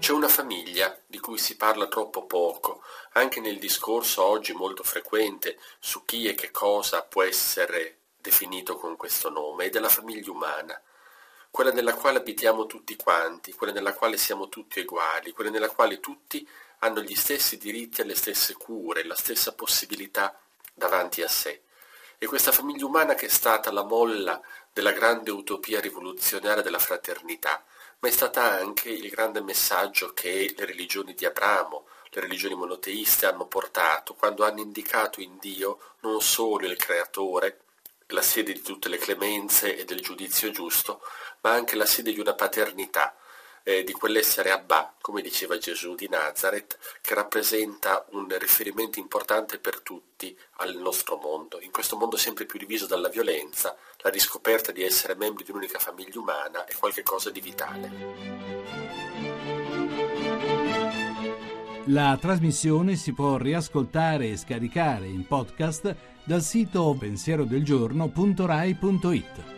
C'è una famiglia di cui si parla troppo poco, anche nel discorso oggi molto frequente su chi e che cosa può essere definito con questo nome, è della famiglia umana, quella nella quale abitiamo tutti quanti, quella nella quale siamo tutti uguali, quella nella quale tutti hanno gli stessi diritti e le stesse cure, la stessa possibilità davanti a sé. E questa famiglia umana che è stata la molla della grande utopia rivoluzionaria della fraternità, ma è stata anche il grande messaggio che le religioni di Abramo, le religioni monoteiste hanno portato quando hanno indicato in Dio non solo il creatore, la sede di tutte le clemenze e del giudizio giusto, ma anche la sede di una paternità, eh, di quell'essere Abba, come diceva Gesù di Nazareth, che rappresenta un riferimento importante per tutti al nostro mondo. In questo mondo sempre più diviso dalla violenza, la riscoperta di essere membri di un'unica famiglia umana è qualcosa di vitale. La trasmissione si può riascoltare e scaricare in podcast dal sito pensierodelgiorno.rai.it.